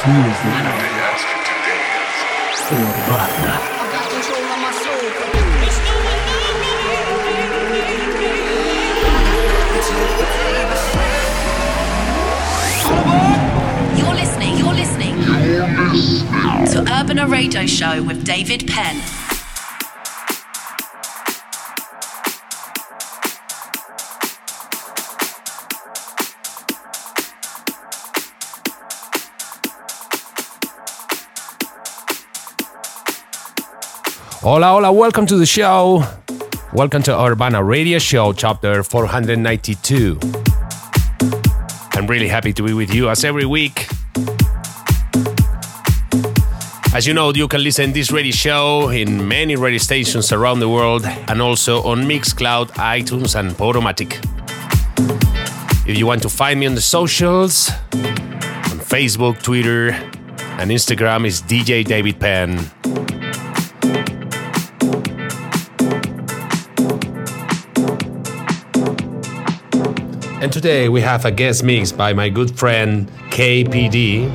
House music. Urbana. You're listening, you're listening to Urbana Radio Show with David Penn. Hola, hola, welcome to the show. Welcome to Urbana Radio Show, chapter 492. I'm really happy to be with you as every week. As you know, you can listen this radio show in many radio stations around the world and also on Mixcloud, iTunes, and Podomatic. If you want to find me on the socials, on Facebook, Twitter, and Instagram is DJ David Penn. And today we have a guest mix by my good friend KPD.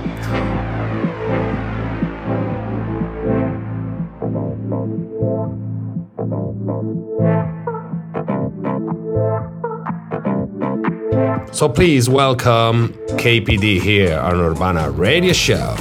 So please welcome KPD here on Urbana Radio Show.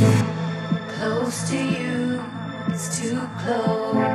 Close to you, it's too close.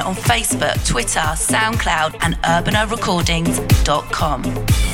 On Facebook, Twitter, SoundCloud, and urbanarecordings.com.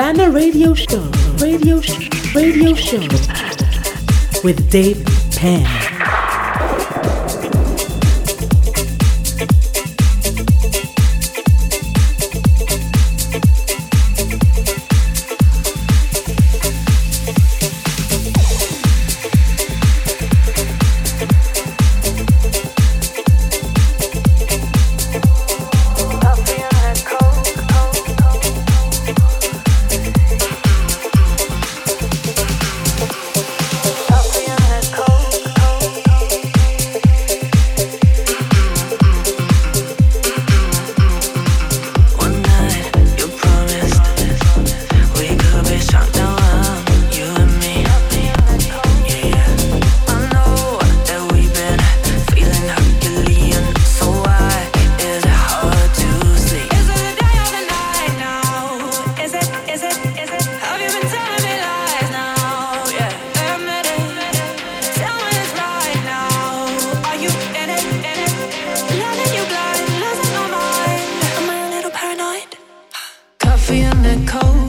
to Radio Show, Radio, show, Radio Show. With Dave Hope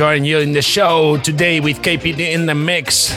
joining you in the show today with KPD in the mix.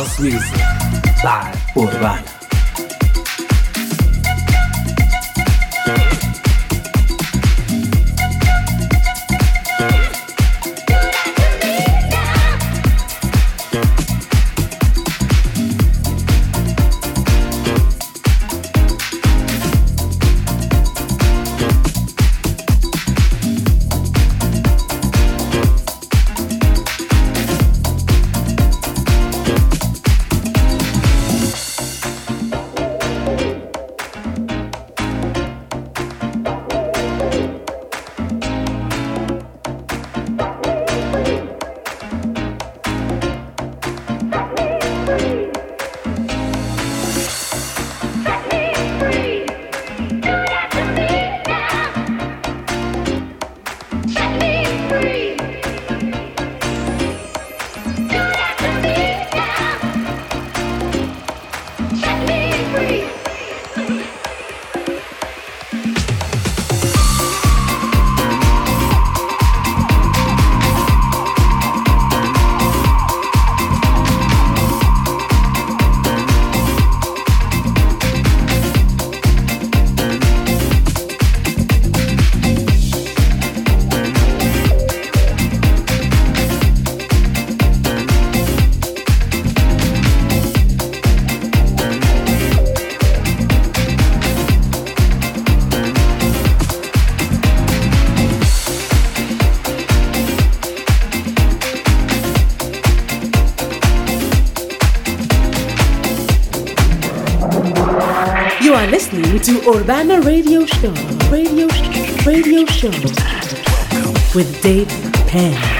House Music by Urbana. To Urbana Radio Show. Radio Radio Show with Dave Penn.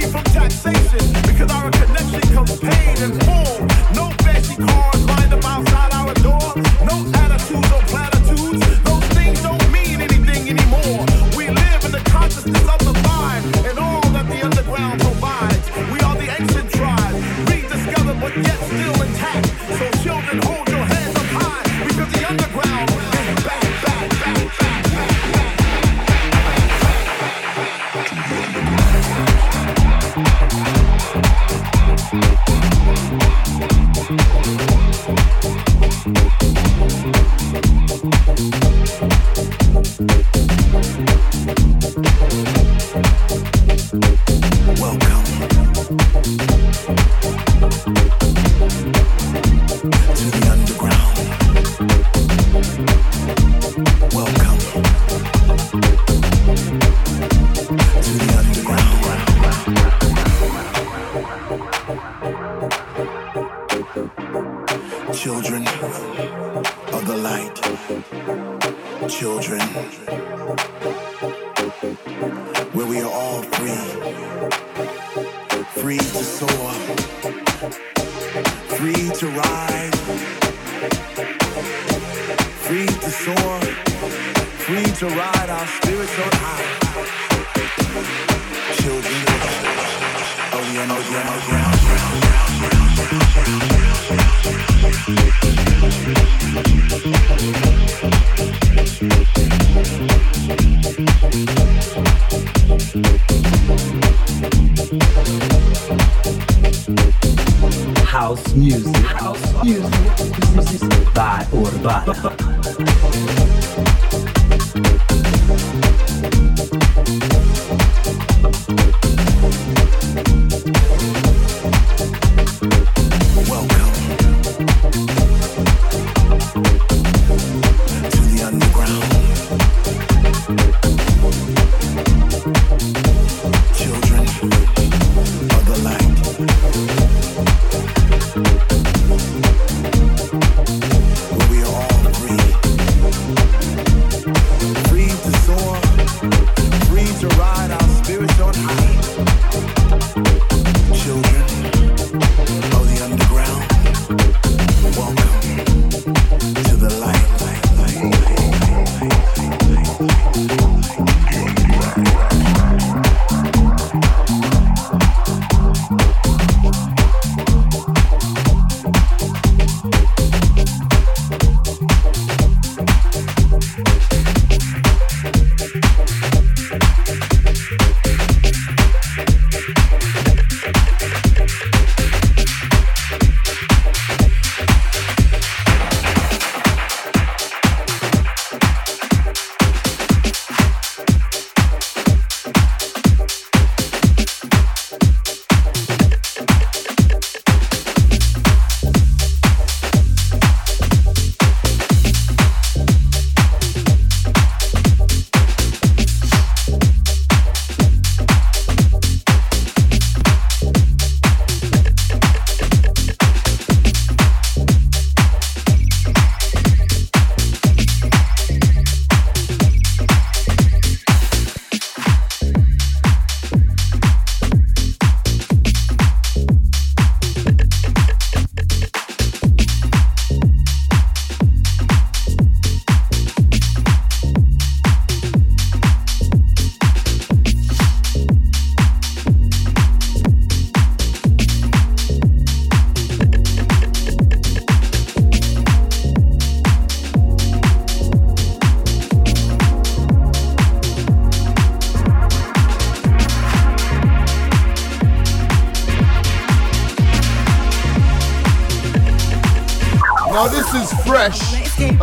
free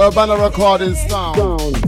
Urbana recording sound.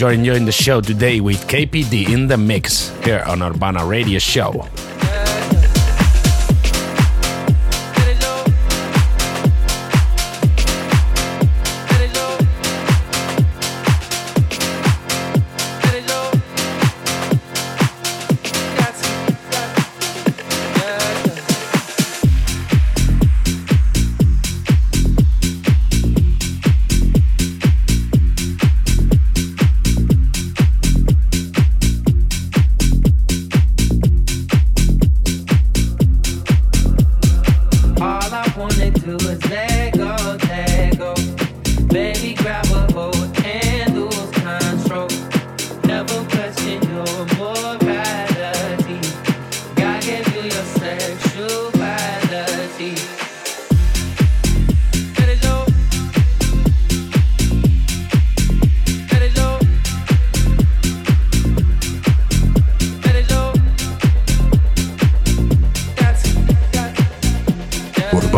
You're enjoying the show today with KPD in the mix here on Urbana Radio Show.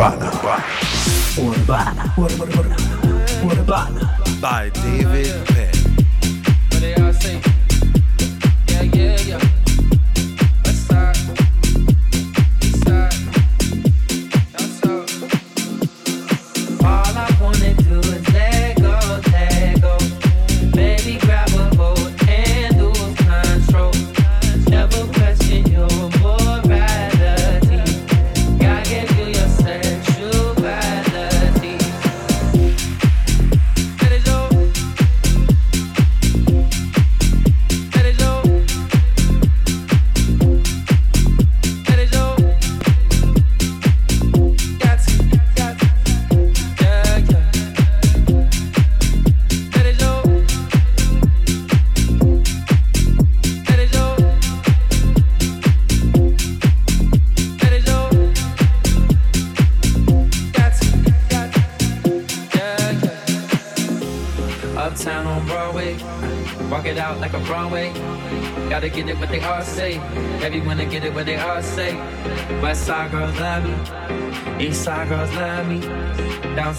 Urbana. Urbana. Urbana. Urbana. By David Penn. What they all say? Yeah, yeah, yeah.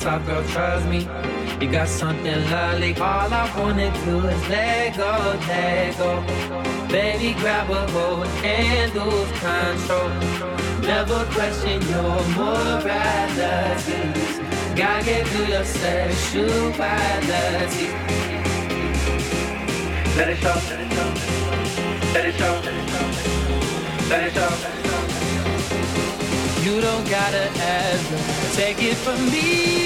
South girl, trust me. You got something lovely. All I wanna do is let go, let go. Baby, grab a hold and lose control. Never question your morality. Gotta get through your sexuality. Let it show, let it show, let it show, let it show. You don't gotta ask, take it from me.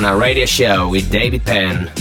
Urbana Radio Show with David Penn.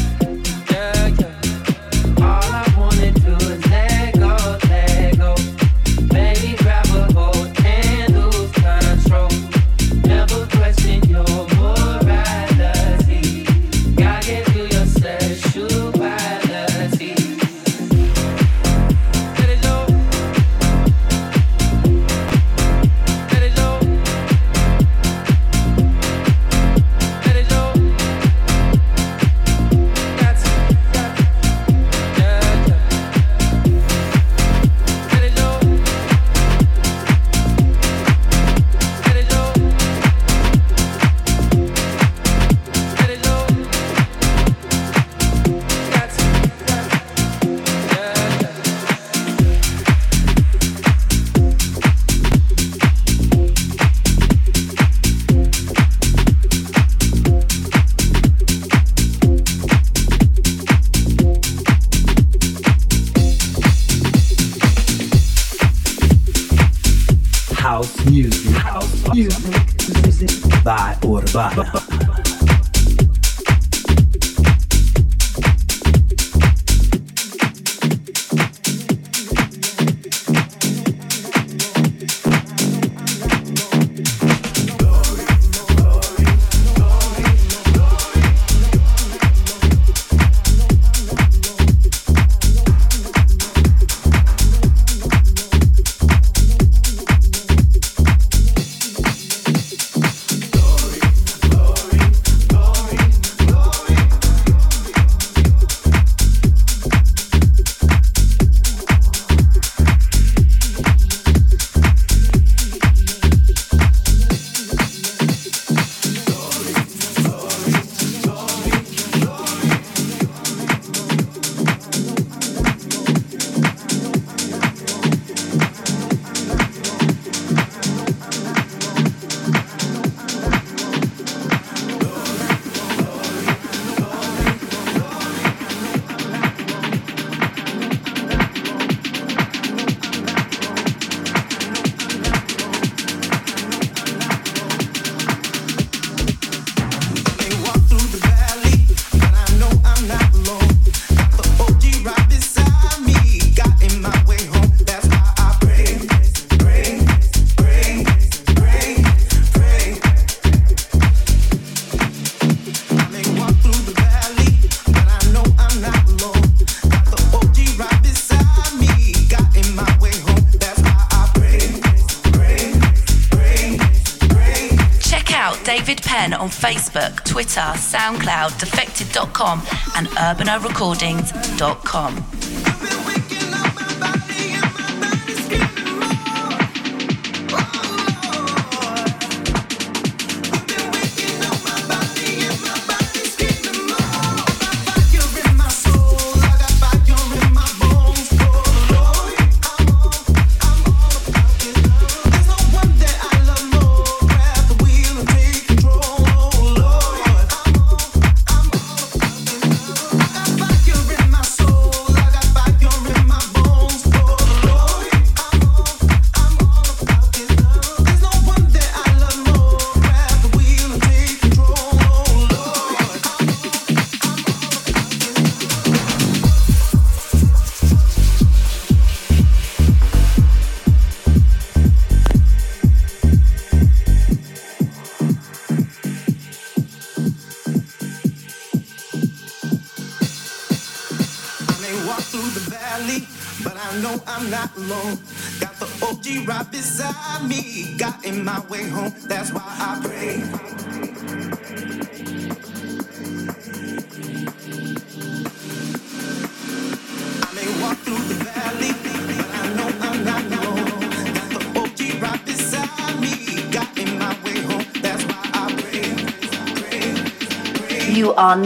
Facebook, Twitter, SoundCloud, defected.com, and urbanarecordings.com.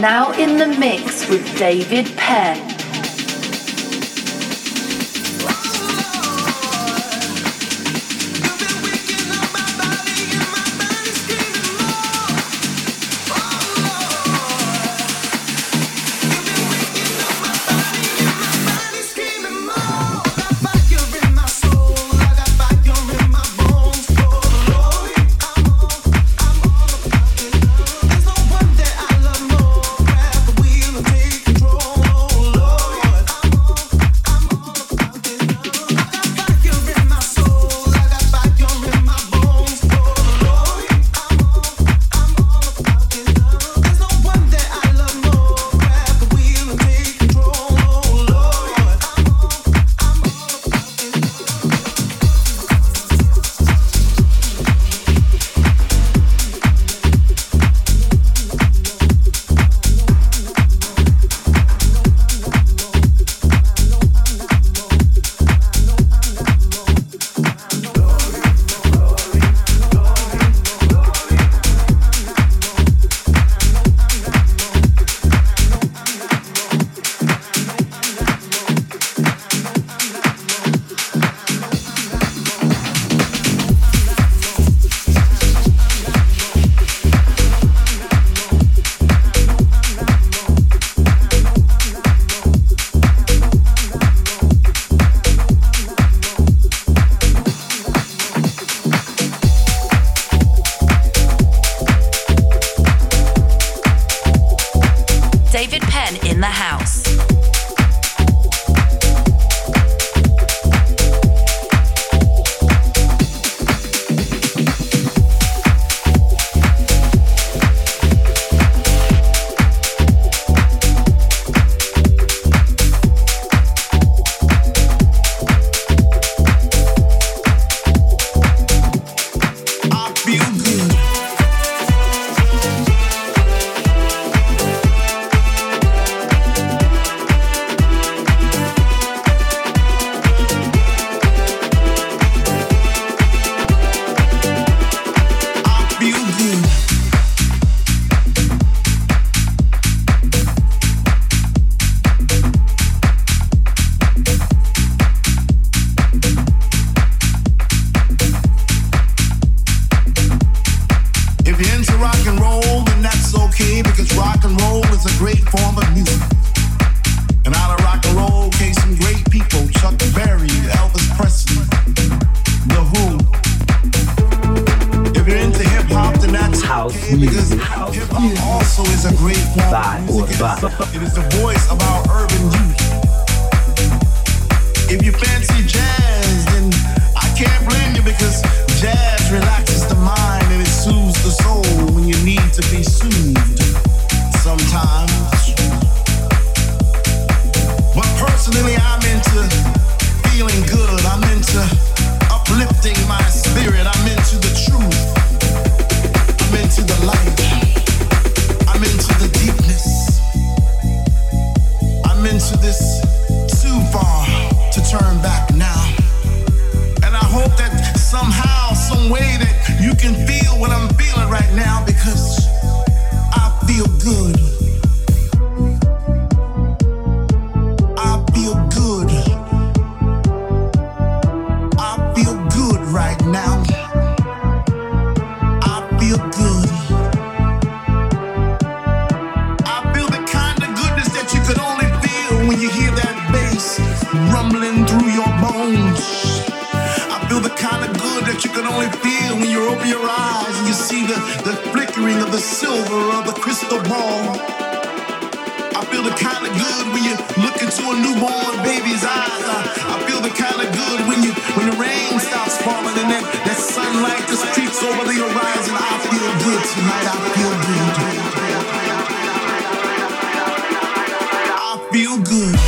now in the mix with David Penn.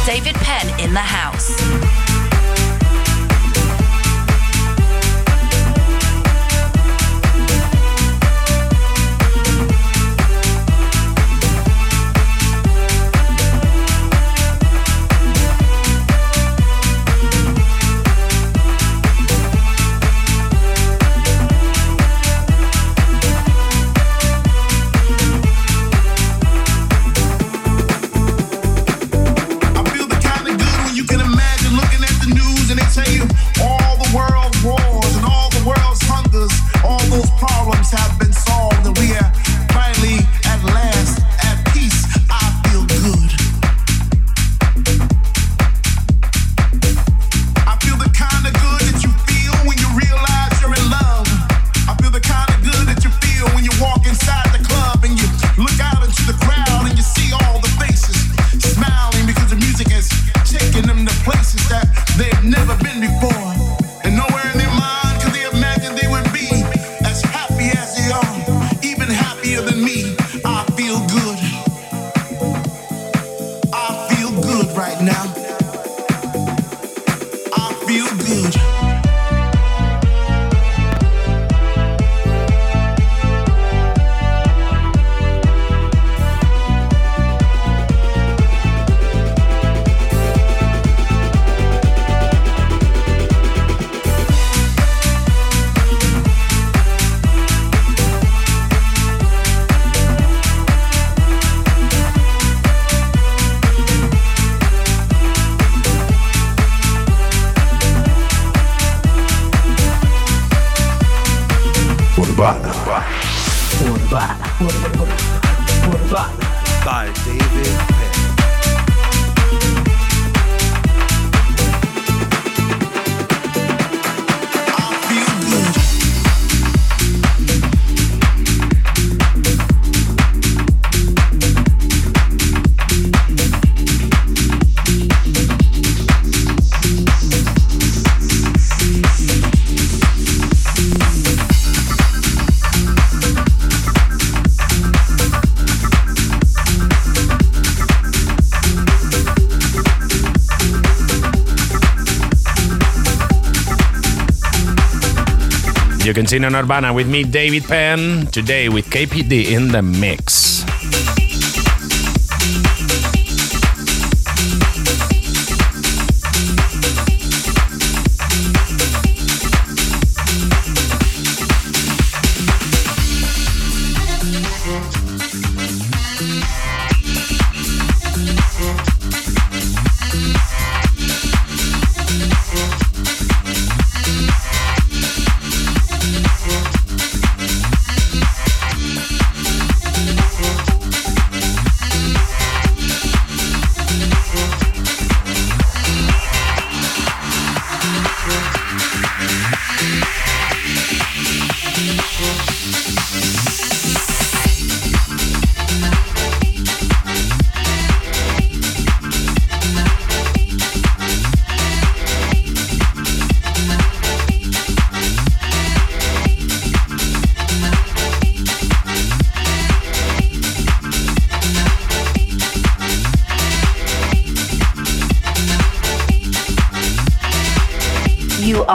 David Penn in the house. continue on Urbana with me, David Penn, today with KPD in the mix.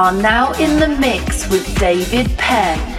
Are now in the mix with David Penn.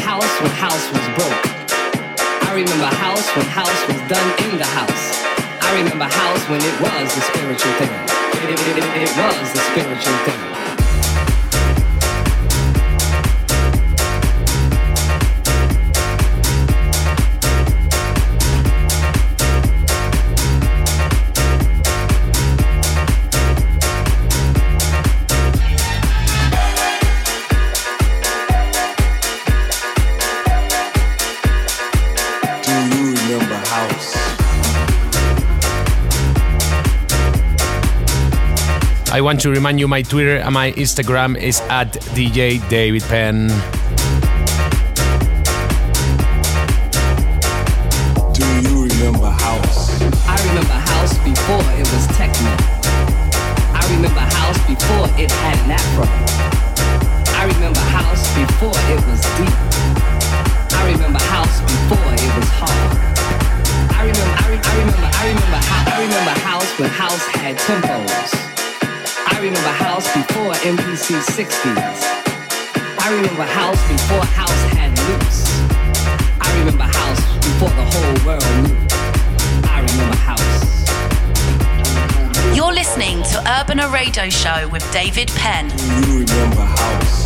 House when house was broke. I remember house when house was done in the house. I remember house when it was the spiritual thing. It, it, it, it was the spiritual thing. I want to remind you my Twitter and my Instagram is at DJ David Penn. Do you remember house? I remember house before it was techno. I remember house before it had an afro. I remember house before it was deep. I remember house before it was hard. I remember, I, re- I remember, I remember, I remember house when house had tempos. MPC 60s. I remember house before house had loops. I remember house before the whole world knew. I remember house. You're listening to Urbana Radio Show with David Penn. You remember house?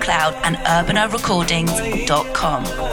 SoundCloud, and urbanarecordings.com.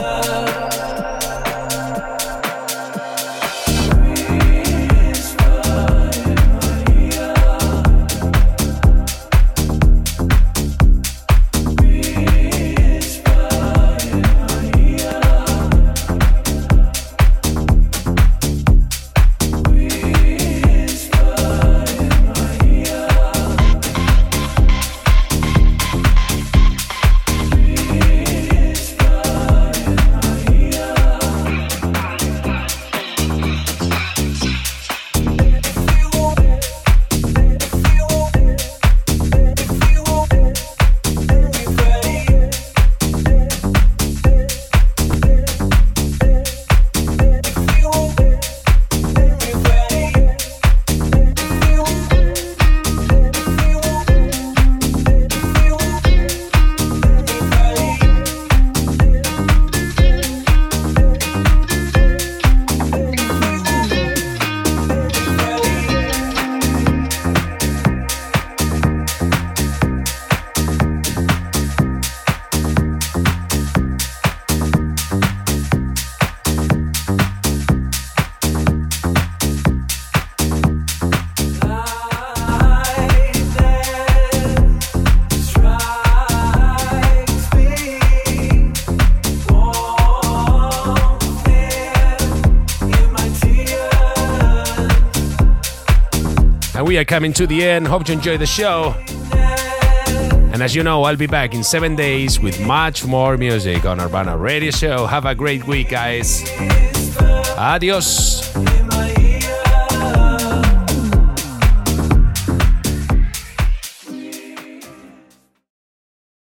we are coming to the end. Hope you enjoy the show. And as you know, I'll be back in seven days with much more music on Urbana Radio Show. Have a great week, guys. Adios.